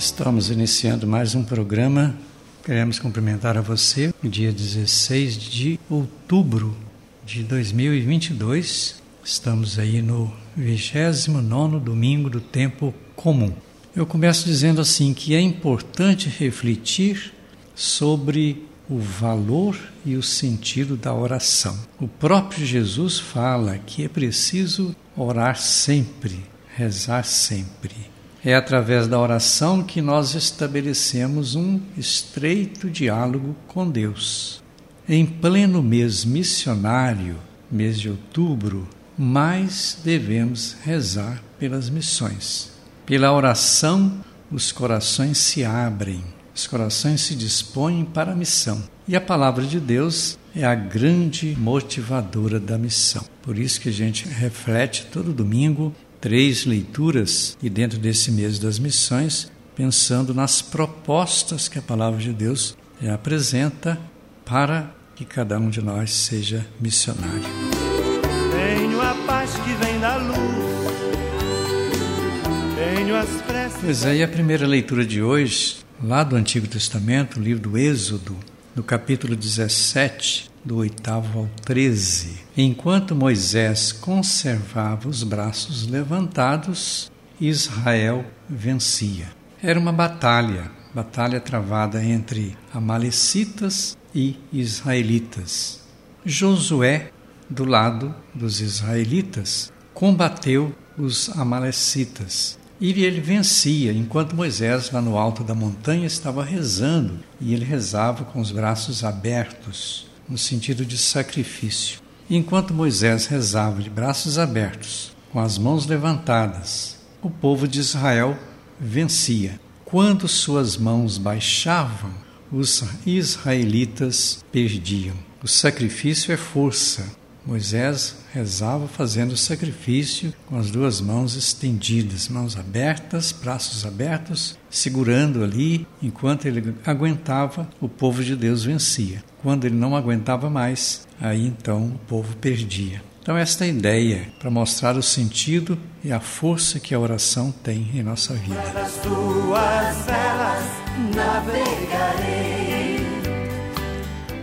Estamos iniciando mais um programa. Queremos cumprimentar a você no dia 16 de outubro de 2022. Estamos aí no 29 domingo do tempo comum. Eu começo dizendo assim que é importante refletir sobre o valor e o sentido da oração. O próprio Jesus fala que é preciso orar sempre, rezar sempre. É através da oração que nós estabelecemos um estreito diálogo com Deus. Em pleno mês missionário, mês de outubro, mais devemos rezar pelas missões. Pela oração, os corações se abrem, os corações se dispõem para a missão. E a palavra de Deus é a grande motivadora da missão. Por isso que a gente reflete todo domingo três leituras e dentro desse mês das missões, pensando nas propostas que a palavra de Deus apresenta para que cada um de nós seja missionário. Tenho a paz que vem da luz. Tenho as preces. Pois é, e a primeira leitura de hoje, lá do Antigo Testamento, o livro do Êxodo, no capítulo 17, do oitavo ao 13. Enquanto Moisés conservava os braços levantados, Israel vencia. Era uma batalha, batalha travada entre amalecitas e israelitas. Josué, do lado dos israelitas, combateu os amalecitas e ele vencia, enquanto Moisés, lá no alto da montanha, estava rezando, e ele rezava com os braços abertos no sentido de sacrifício. Enquanto Moisés rezava de braços abertos, com as mãos levantadas, o povo de Israel vencia. Quando suas mãos baixavam, os israelitas perdiam. O sacrifício é força, Moisés rezava fazendo o sacrifício com as duas mãos estendidas, mãos abertas, braços abertos, segurando ali, enquanto ele aguentava, o povo de Deus vencia. Quando ele não aguentava mais, aí então o povo perdia. Então, esta é a ideia para mostrar o sentido e a força que a oração tem em nossa vida. Tuas velas navegarei.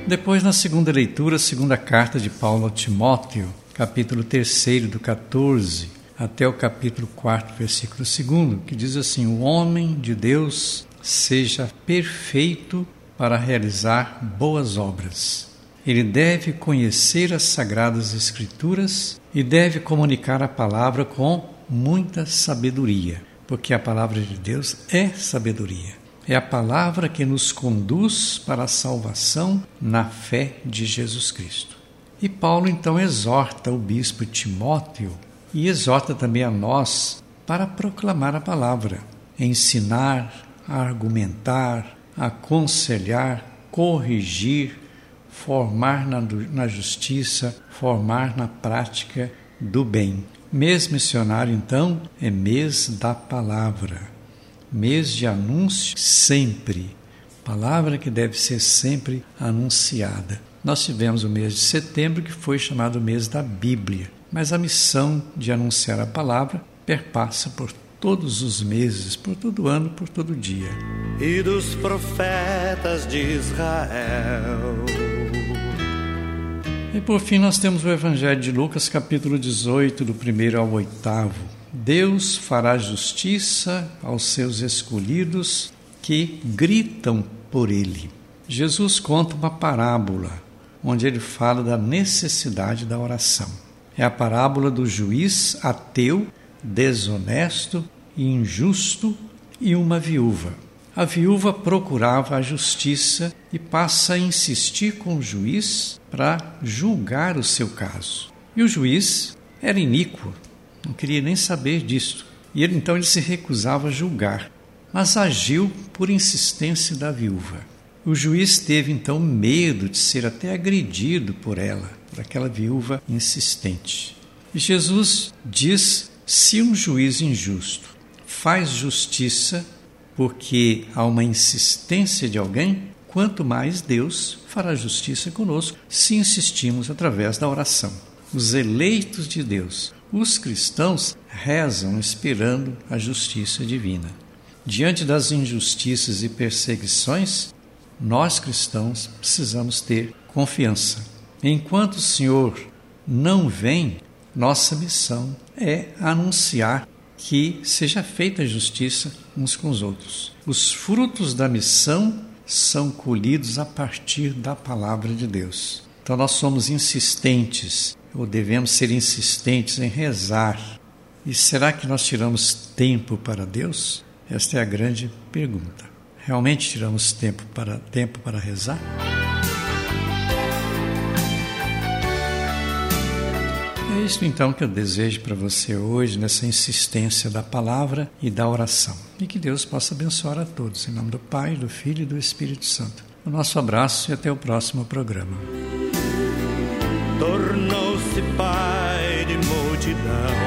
Depois, na segunda leitura, segunda carta de Paulo a Timóteo, capítulo 3, do 14 até o capítulo 4, versículo 2, que diz assim: O homem de Deus seja perfeito para realizar boas obras. Ele deve conhecer as sagradas Escrituras e deve comunicar a palavra com muita sabedoria, porque a palavra de Deus é sabedoria. É a palavra que nos conduz para a salvação na fé de Jesus Cristo. E Paulo então exorta o bispo Timóteo e exorta também a nós para proclamar a palavra, ensinar, argumentar, aconselhar, corrigir, formar na, na justiça, formar na prática do bem. Mês missionário, então, é mês da palavra mês de anúncio sempre, palavra que deve ser sempre anunciada. Nós tivemos o mês de setembro, que foi chamado mês da Bíblia, mas a missão de anunciar a palavra perpassa por todos os meses, por todo ano, por todo dia. E dos profetas de Israel. E por fim, nós temos o Evangelho de Lucas, capítulo 18, do primeiro ao oitavo Deus fará justiça aos seus escolhidos que gritam por ele. Jesus conta uma parábola onde ele fala da necessidade da oração. É a parábola do juiz ateu, desonesto e injusto e uma viúva. A viúva procurava a justiça e passa a insistir com o juiz para julgar o seu caso. E o juiz era iníquo, não queria nem saber disso. E ele então ele se recusava a julgar, mas agiu por insistência da viúva. O juiz teve então medo de ser até agredido por ela, por aquela viúva insistente. E Jesus diz: se um juiz injusto faz justiça porque há uma insistência de alguém, quanto mais Deus fará justiça conosco se insistimos através da oração. Os eleitos de Deus os cristãos rezam esperando a justiça divina. diante das injustiças e perseguições, nós cristãos precisamos ter confiança. Enquanto o Senhor não vem, nossa missão é anunciar que seja feita justiça uns com os outros. Os frutos da missão são colhidos a partir da palavra de Deus. Então nós somos insistentes, ou devemos ser insistentes em rezar. E será que nós tiramos tempo para Deus? Esta é a grande pergunta. Realmente tiramos tempo para tempo para rezar? É isso então que eu desejo para você hoje, nessa insistência da palavra e da oração. E que Deus possa abençoar a todos. Em nome do Pai, do Filho e do Espírito Santo. O nosso abraço e até o próximo programa. Tornou-se pai de multidão